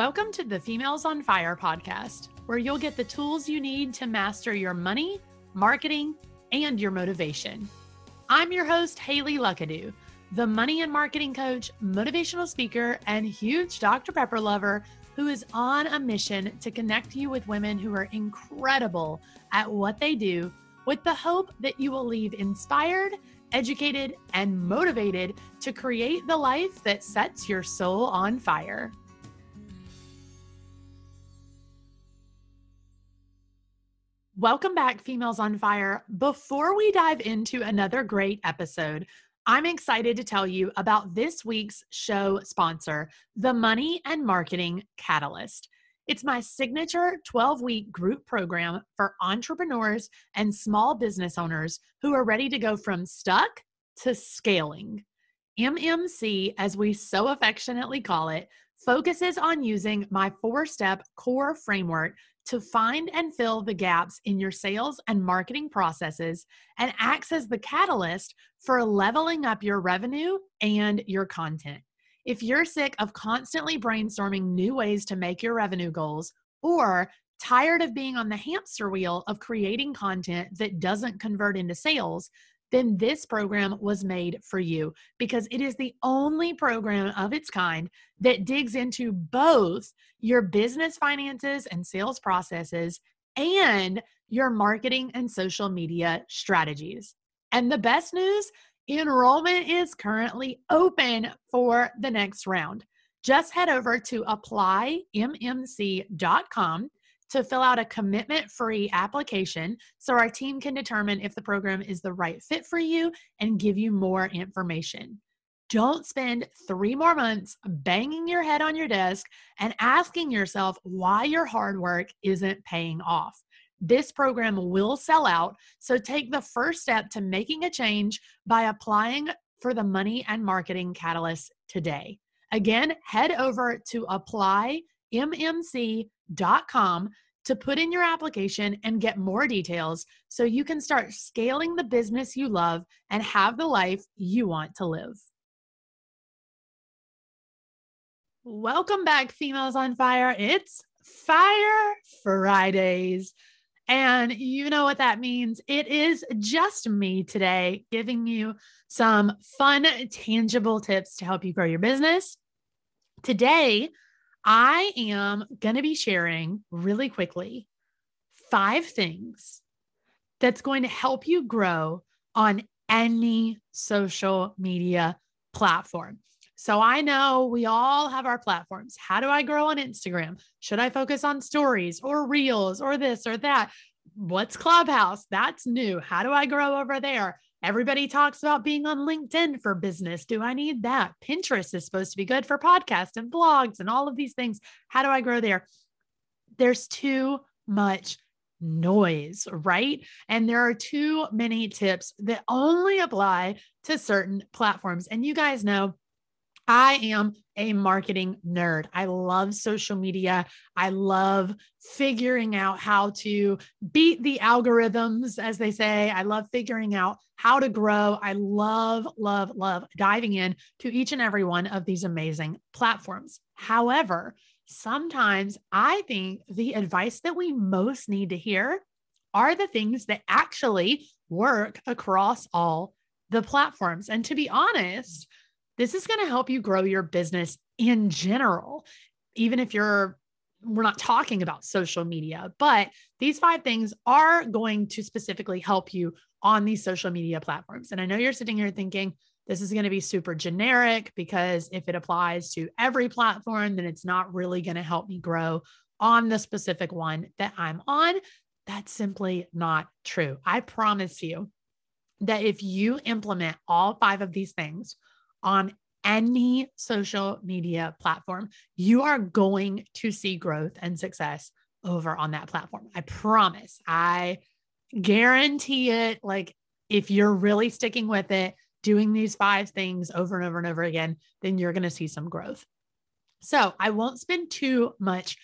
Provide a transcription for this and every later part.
Welcome to the Females on Fire podcast, where you'll get the tools you need to master your money, marketing, and your motivation. I'm your host, Haley Luckadoo, the money and marketing coach, motivational speaker, and huge Dr. Pepper lover who is on a mission to connect you with women who are incredible at what they do with the hope that you will leave inspired, educated, and motivated to create the life that sets your soul on fire. Welcome back, Females on Fire. Before we dive into another great episode, I'm excited to tell you about this week's show sponsor, the Money and Marketing Catalyst. It's my signature 12 week group program for entrepreneurs and small business owners who are ready to go from stuck to scaling. MMC, as we so affectionately call it, focuses on using my four step core framework to find and fill the gaps in your sales and marketing processes and acts as the catalyst for leveling up your revenue and your content. If you're sick of constantly brainstorming new ways to make your revenue goals or tired of being on the hamster wheel of creating content that doesn't convert into sales, then this program was made for you because it is the only program of its kind that digs into both your business finances and sales processes and your marketing and social media strategies. And the best news enrollment is currently open for the next round. Just head over to applymmc.com to fill out a commitment free application so our team can determine if the program is the right fit for you and give you more information. Don't spend three more months banging your head on your desk and asking yourself why your hard work isn't paying off. This program will sell out, so take the first step to making a change by applying for the Money and Marketing Catalyst today. Again, head over to apply mmc.com to put in your application and get more details so you can start scaling the business you love and have the life you want to live. Welcome back, Females on Fire. It's Fire Fridays. And you know what that means. It is just me today giving you some fun, tangible tips to help you grow your business. Today, I am going to be sharing really quickly five things that's going to help you grow on any social media platform. So I know we all have our platforms. How do I grow on Instagram? Should I focus on stories or reels or this or that? What's Clubhouse? That's new. How do I grow over there? Everybody talks about being on LinkedIn for business. Do I need that? Pinterest is supposed to be good for podcasts and blogs and all of these things. How do I grow there? There's too much noise, right? And there are too many tips that only apply to certain platforms. And you guys know I am a marketing nerd. I love social media. I love figuring out how to beat the algorithms, as they say. I love figuring out how to grow. I love, love, love diving in to each and every one of these amazing platforms. However, sometimes I think the advice that we most need to hear are the things that actually work across all the platforms. And to be honest, this is going to help you grow your business in general, even if you're we're not talking about social media, but these five things are going to specifically help you on these social media platforms. And I know you're sitting here thinking, this is going to be super generic because if it applies to every platform, then it's not really going to help me grow on the specific one that I'm on. That's simply not true. I promise you that if you implement all five of these things, on any social media platform, you are going to see growth and success over on that platform. I promise. I guarantee it. Like, if you're really sticking with it, doing these five things over and over and over again, then you're going to see some growth. So, I won't spend too much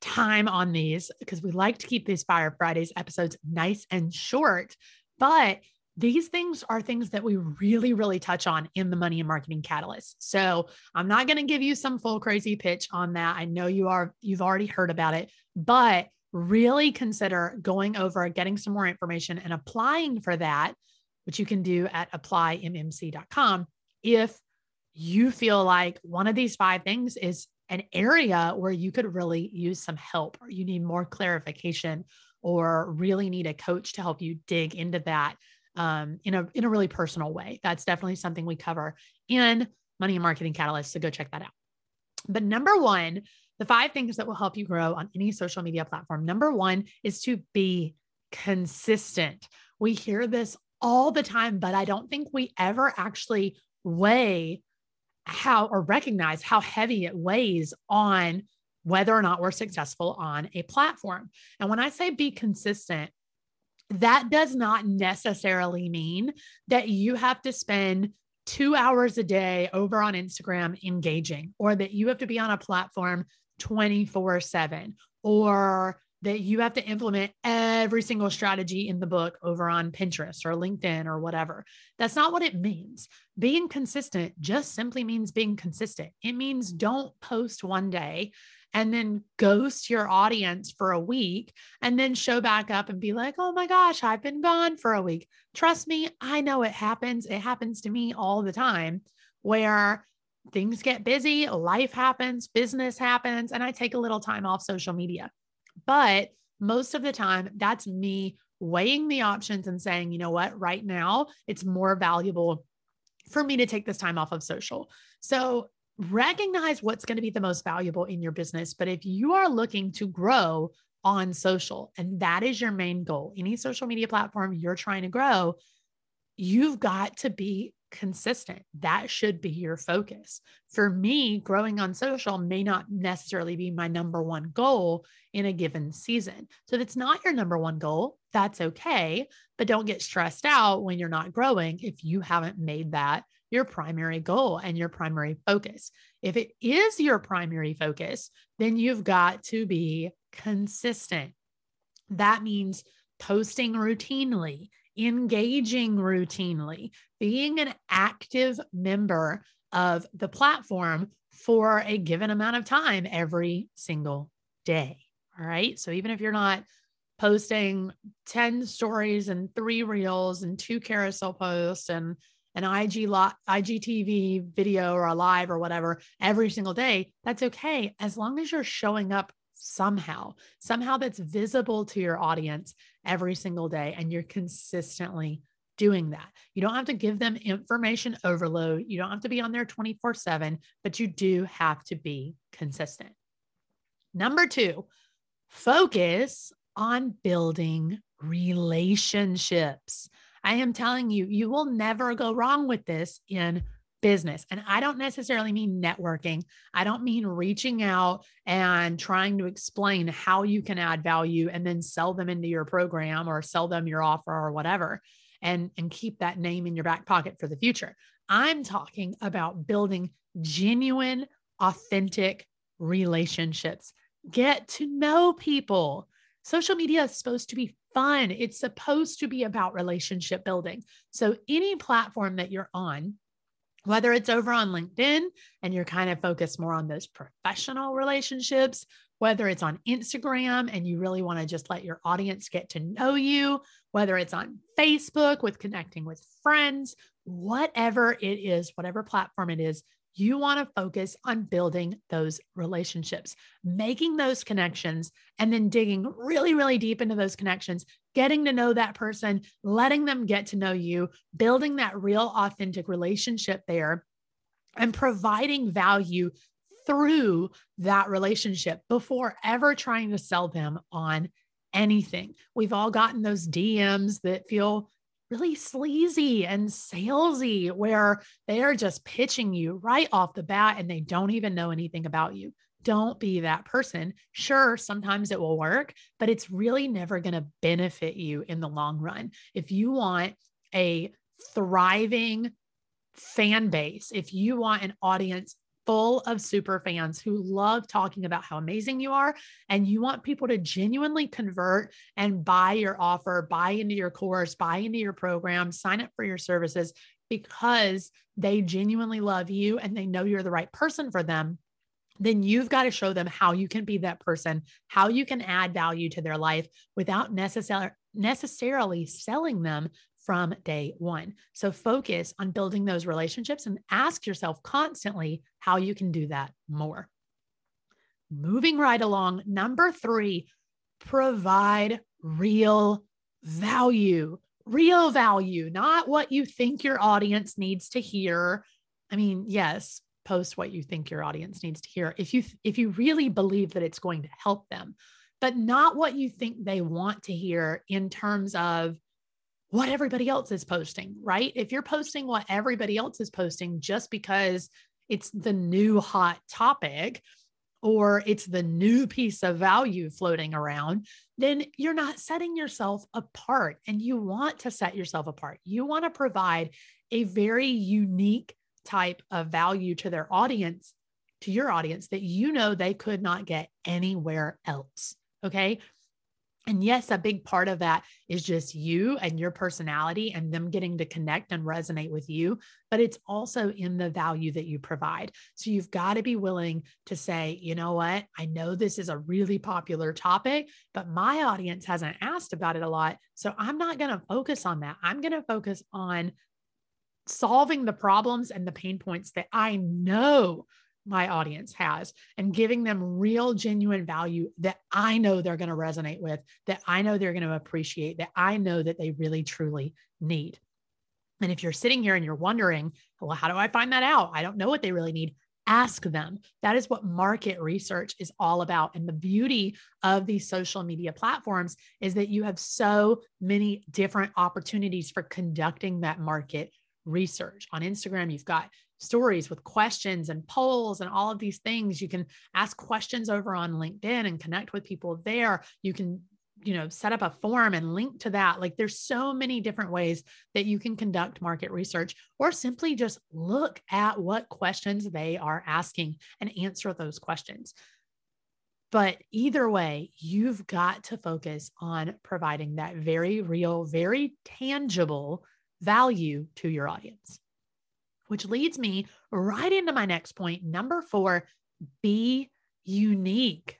time on these because we like to keep these Fire Fridays episodes nice and short. But these things are things that we really, really touch on in the money and marketing catalyst. So I'm not going to give you some full crazy pitch on that. I know you are, you've already heard about it, but really consider going over, getting some more information and applying for that, which you can do at applymmc.com. If you feel like one of these five things is an area where you could really use some help or you need more clarification or really need a coach to help you dig into that um, in a in a really personal way. That's definitely something we cover in Money and Marketing Catalyst. So go check that out. But number one, the five things that will help you grow on any social media platform. Number one is to be consistent. We hear this all the time, but I don't think we ever actually weigh how or recognize how heavy it weighs on whether or not we're successful on a platform. And when I say be consistent, that does not necessarily mean that you have to spend two hours a day over on Instagram engaging, or that you have to be on a platform 24 7, or that you have to implement every single strategy in the book over on Pinterest or LinkedIn or whatever. That's not what it means. Being consistent just simply means being consistent. It means don't post one day and then ghost your audience for a week and then show back up and be like, oh my gosh, I've been gone for a week. Trust me, I know it happens. It happens to me all the time where things get busy, life happens, business happens, and I take a little time off social media. But most of the time, that's me weighing the options and saying, you know what, right now, it's more valuable for me to take this time off of social. So recognize what's going to be the most valuable in your business. But if you are looking to grow on social and that is your main goal, any social media platform you're trying to grow, you've got to be consistent. That should be your focus. For me, growing on social may not necessarily be my number one goal in a given season. So if it's not your number one goal, that's okay. But don't get stressed out when you're not growing if you haven't made that your primary goal and your primary focus. If it is your primary focus, then you've got to be consistent. That means posting routinely, engaging routinely, being an active member of the platform for a given amount of time every single day. All right. So even if you're not posting 10 stories and three reels and two carousel posts and an IG IGTV video or a live or whatever every single day, that's okay. As long as you're showing up somehow, somehow that's visible to your audience every single day and you're consistently doing that. You don't have to give them information overload. You don't have to be on there 24 7, but you do have to be consistent. Number two, focus on building relationships. I am telling you, you will never go wrong with this in business. And I don't necessarily mean networking. I don't mean reaching out and trying to explain how you can add value and then sell them into your program or sell them your offer or whatever and and keep that name in your back pocket for the future. I'm talking about building genuine authentic relationships. Get to know people. Social media is supposed to be fun. It's supposed to be about relationship building. So, any platform that you're on, whether it's over on LinkedIn and you're kind of focused more on those professional relationships, whether it's on Instagram and you really want to just let your audience get to know you, whether it's on Facebook with connecting with friends, whatever it is, whatever platform it is, you want to focus on building those relationships, making those connections, and then digging really, really deep into those connections, getting to know that person, letting them get to know you, building that real, authentic relationship there, and providing value through that relationship before ever trying to sell them on anything. We've all gotten those DMs that feel really sleazy and salesy where they are just pitching you right off the bat and they don't even know anything about you. Don't be that person. Sure, sometimes it will work, but it's really never going to benefit you in the long run. If you want a thriving fan base, if you want an audience full of super fans who love talking about how amazing you are. And you want people to genuinely convert and buy your offer, buy into your course, buy into your program, sign up for your services because they genuinely love you and they know you're the right person for them then you've got to show them how you can be that person, how you can add value to their life without necessarily necessarily selling them from day one. So focus on building those relationships and ask yourself constantly how you can do that more. Moving right along, number three, provide real value. Real value, not what you think your audience needs to hear. I mean, yes, post what you think your audience needs to hear if you if you really believe that it's going to help them but not what you think they want to hear in terms of what everybody else is posting, right? If you're posting what everybody else is posting just because it's the new hot topic or it's the new piece of value floating around, then you're not setting yourself apart. And you want to set yourself apart. You want to provide a very unique type of value to their audience, to your audience, that you know they could not get anywhere else. Okay. And yes, a big part of that is just you and your personality and them getting to connect and resonate with you, but it's also in the value that you provide. So you've got to be willing to say, you know what? I know this is a really popular topic, but my audience hasn't asked about it a lot. So I'm not going to focus on that. I'm going to focus on solving the problems and the pain points that I know my audience has and giving them real, genuine value that I know they're going to resonate with, that I know they're going to appreciate, that I know that they really, truly need. And if you're sitting here and you're wondering, well, how do I find that out? I don't know what they really need. Ask them. That is what market research is all about. And the beauty of these social media platforms is that you have so many different opportunities for conducting that market research. On Instagram, you've got stories with questions and polls and all of these things. You can ask questions over on LinkedIn and connect with people there. You can you know set up a form and link to that like there's so many different ways that you can conduct market research or simply just look at what questions they are asking and answer those questions but either way you've got to focus on providing that very real very tangible value to your audience which leads me right into my next point. Number four, be unique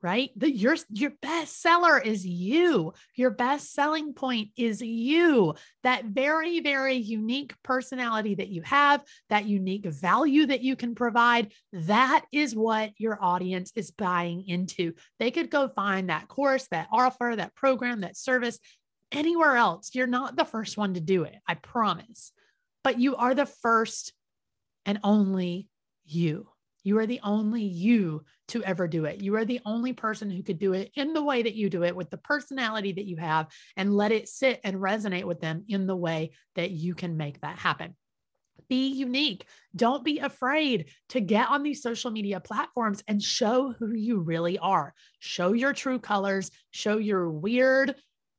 right? The, your your best seller is you. Your best selling point is you. That very very unique personality that you have that unique value that you can provide that is what your audience is buying into. They could go find that course that offer that program that service anywhere else. You're not the first one to do it i promise but you are the first and only you. You are the only you to ever do it. You are the only person who could do it in the way that you do it with the personality that you have and let it sit and resonate with them in the way that you can make that happen. Be unique. Don't be afraid to get on these social media platforms and show who you really are. Show your true colors, show your weird,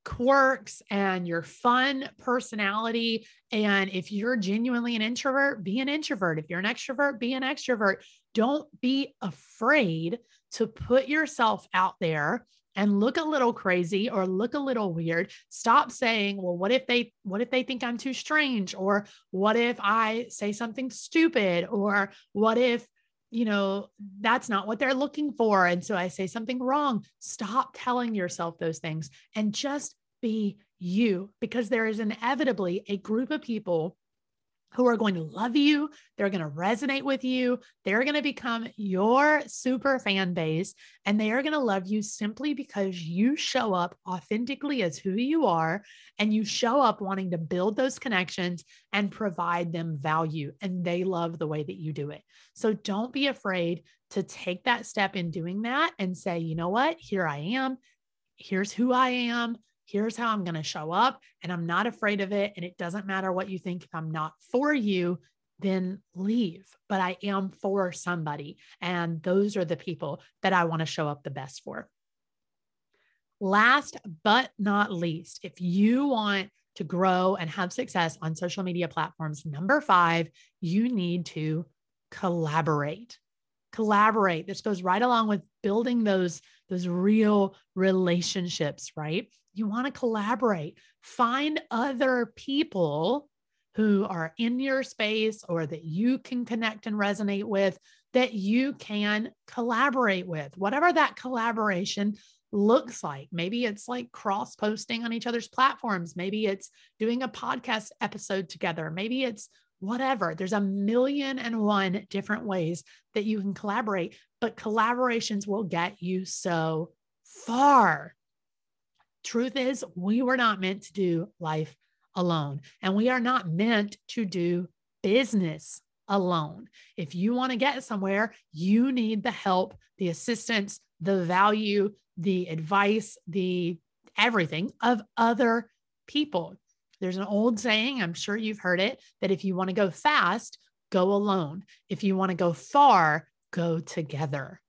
quirks and your fun personality. And if you're genuinely an introvert, be an introvert. If you're an extrovert, be an extrovert. Don't be afraid to put yourself out there and look a little crazy or look a little weird stop saying well what if they what if they think i'm too strange or what if i say something stupid or what if you know, that's not what they're looking for. And so I say something wrong. Stop telling yourself those things and just be you because there is inevitably a group of people who are going to love you. They're going to resonate with you. They're going to become your super fan base and they are going to love you simply because you show up authentically as who you are and you show up wanting to build those connections and provide them value. And they love the way that you do it. So don't be afraid to take that step in doing that and say, you know what? Here I am. Here's who I am here's how I'm going to show up and I'm not afraid of it. And it doesn't matter what you think. If I'm not for you, then leave. But I am for somebody. And those are the people that I want to show up the best for. Last but not least, if you want to grow and have success on social media platforms, number five, you need to collaborate. Collaborate. This goes right along with building those, those real relationships, right? You want to collaborate. Find other people who are in your space or that you can connect and resonate with that you can collaborate with, whatever that collaboration looks like. Maybe it's like cross posting on each other's platforms. Maybe it's doing a podcast episode together. Maybe it's whatever. There's a million and one different ways that you can collaborate, but collaborations will get you so far. Truth is, we were not meant to do life alone, and we are not meant to do business alone. If you want to get somewhere, you need the help, the assistance, the value, the advice, the everything of other people. There's an old saying, I'm sure you've heard it, that if you want to go fast, go alone. If you want to go far, go together.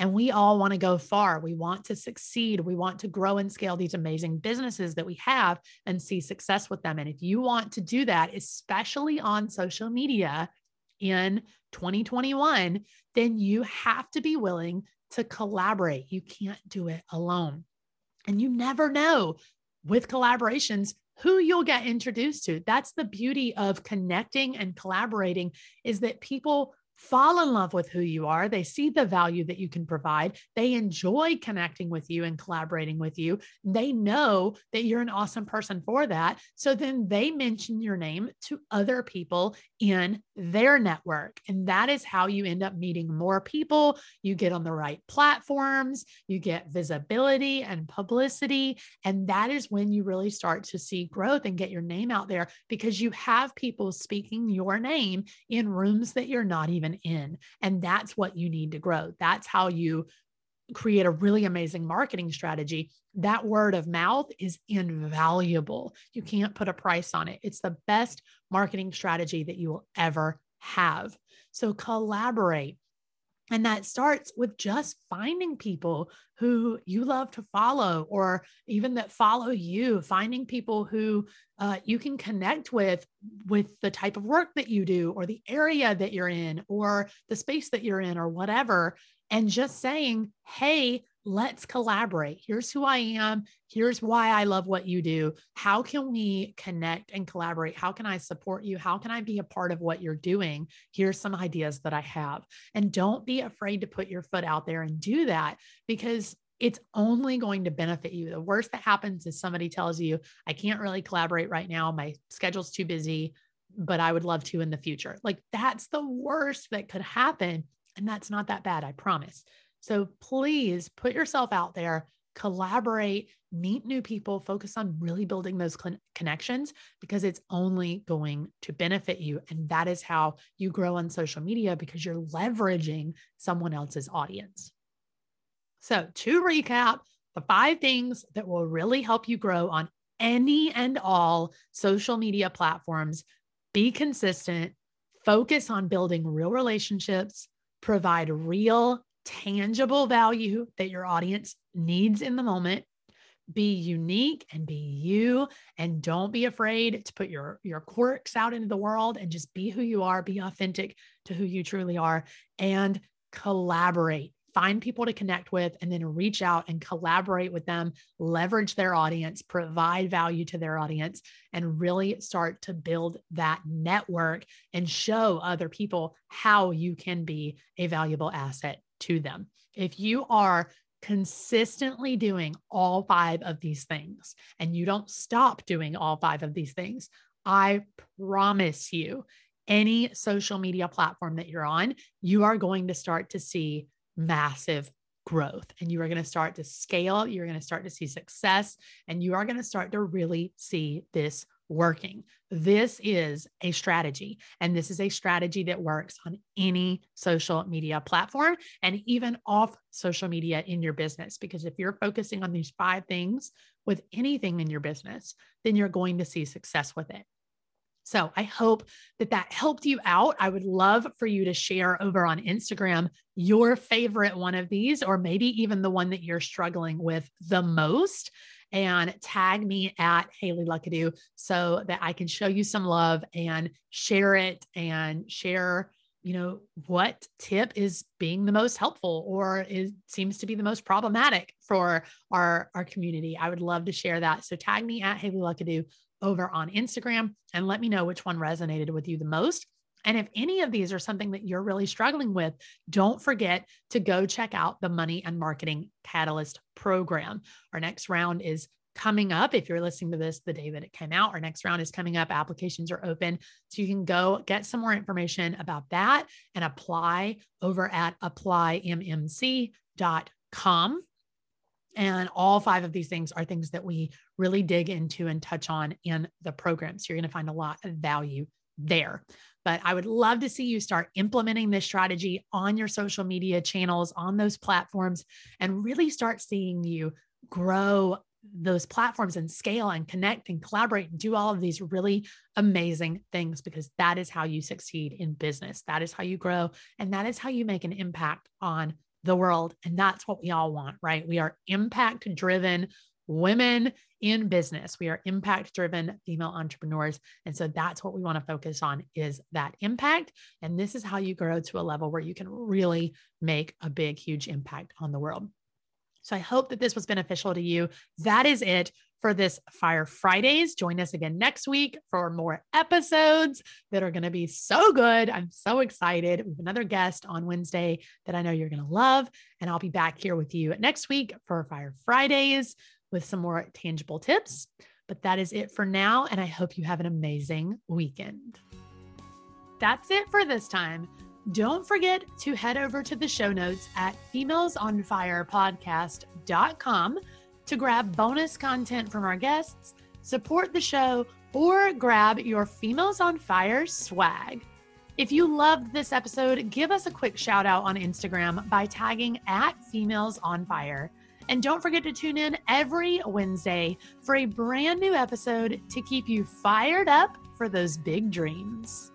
And we all want to go far. We want to succeed. We want to grow and scale these amazing businesses that we have and see success with them. And if you want to do that, especially on social media in 2021, then you have to be willing to collaborate. You can't do it alone. And you never know with collaborations who you'll get introduced to. That's the beauty of connecting and collaborating is that people fall in love with who you are. They see the value that you can provide. They enjoy connecting with you and collaborating with you. They know that you're an awesome person for that. So then they mention your name to other people in their network. And that is how you end up meeting more people. You get on the right platforms, you get visibility and publicity. And that is when you really start to see growth and get your name out there because you have people speaking your name in rooms that you're not in. And that's what you need to grow. That's how you create a really amazing marketing strategy. That word of mouth is invaluable. You can't put a price on it. It's the best marketing strategy that you will ever have. So collaborate. And that starts with just finding people who you love to follow, or even that follow you, finding people who uh, you can connect with, with the type of work that you do, or the area that you're in, or the space that you're in, or whatever. And just saying, hey, let's collaborate. Here's who I am. Here's why I love what you do. How can we connect and collaborate? How can I support you? How can I be a part of what you're doing? Here's some ideas that I have. And don't be afraid to put your foot out there and do that because it's only going to benefit you. The worst that happens is somebody tells you, I can't really collaborate right now. My schedule's too busy, but I would love to in the future. Like that's the worst that could happen. And that's not that bad, I promise. So please put yourself out there, collaborate, meet new people, focus on really building those connections because it's only going to benefit you. And that is how you grow on social media because you're leveraging someone else's audience. So, to recap, the five things that will really help you grow on any and all social media platforms be consistent, focus on building real relationships, provide real tangible value that your audience needs in the moment. Be unique and be you and don't be afraid to put your your quirks out into the world and just be who you are be authentic to who you truly are and collaborate. Find people to connect with and then reach out and collaborate with them leverage their audience provide value to their audience and really start to build that network and show other people how you can be a valuable asset to them. If you are consistently doing all five of these things and you don't stop doing all five of these things, I promise you, any social media platform that you're on, you are going to start to see massive growth and you are going to start to scale. You're going to start to see success and you are going to start to really see this working. This is a strategy, and this is a strategy that works on any social media platform and even off social media in your business. Because if you're focusing on these five things with anything in your business, then you're going to see success with it. So I hope that that helped you out. I would love for you to share over on Instagram your favorite one of these, or maybe even the one that you're struggling with the most and tag me at Haley Luckadoo so that I can show you some love and share it and share you know, what tip is being the most helpful or is seems to be the most problematic for our, our community. I would love to share that. So tag me at Haley Luckadoo over on Instagram and let me know which one resonated with you the most. And if any of these are something that you're really struggling with, don't forget to go check out the Money and Marketing Catalyst program. Our next round is coming up. If you're listening to this the day that it came out, our next round is coming up. Applications are open. So you can go get some more information about that and apply over at applymmc.com. And all five of these things are things that we really dig into and touch on in the program. So you're going to find a lot of value there. But I would love to see you start implementing this strategy on your social media channels, on those platforms, and really start seeing you grow those platforms and scale and connect and collaborate and do all of these really amazing things because that is how you succeed in business. That is how you grow. And that is how you make an impact on the world. And that's what we all want, right? We are impact driven women in business. We are impact driven female entrepreneurs. And so that's what we want to focus on is that impact. And this is how you grow to a level where you can really make a big, huge impact on the world. So I hope that this was beneficial to you. That is it for this Fire Fridays. Join us again next week for more episodes that are going to be so good. I'm so excited. We have another guest on Wednesday that I know you're going to love. And I'll be back here with you next week for Fire Fridays with some more tangible tips. But that is it for now. And I hope you have an amazing weekend. That's it for this time. Don't forget to head over to the show notes at femalesonfirepodcast.com to grab bonus content from our guests, support the show, or grab your Females on Fire swag. If you loved this episode, give us a quick shout out on Instagram by tagging at Females on Fire. And don't forget to tune in every Wednesday for a brand new episode to keep you fired up for those big dreams.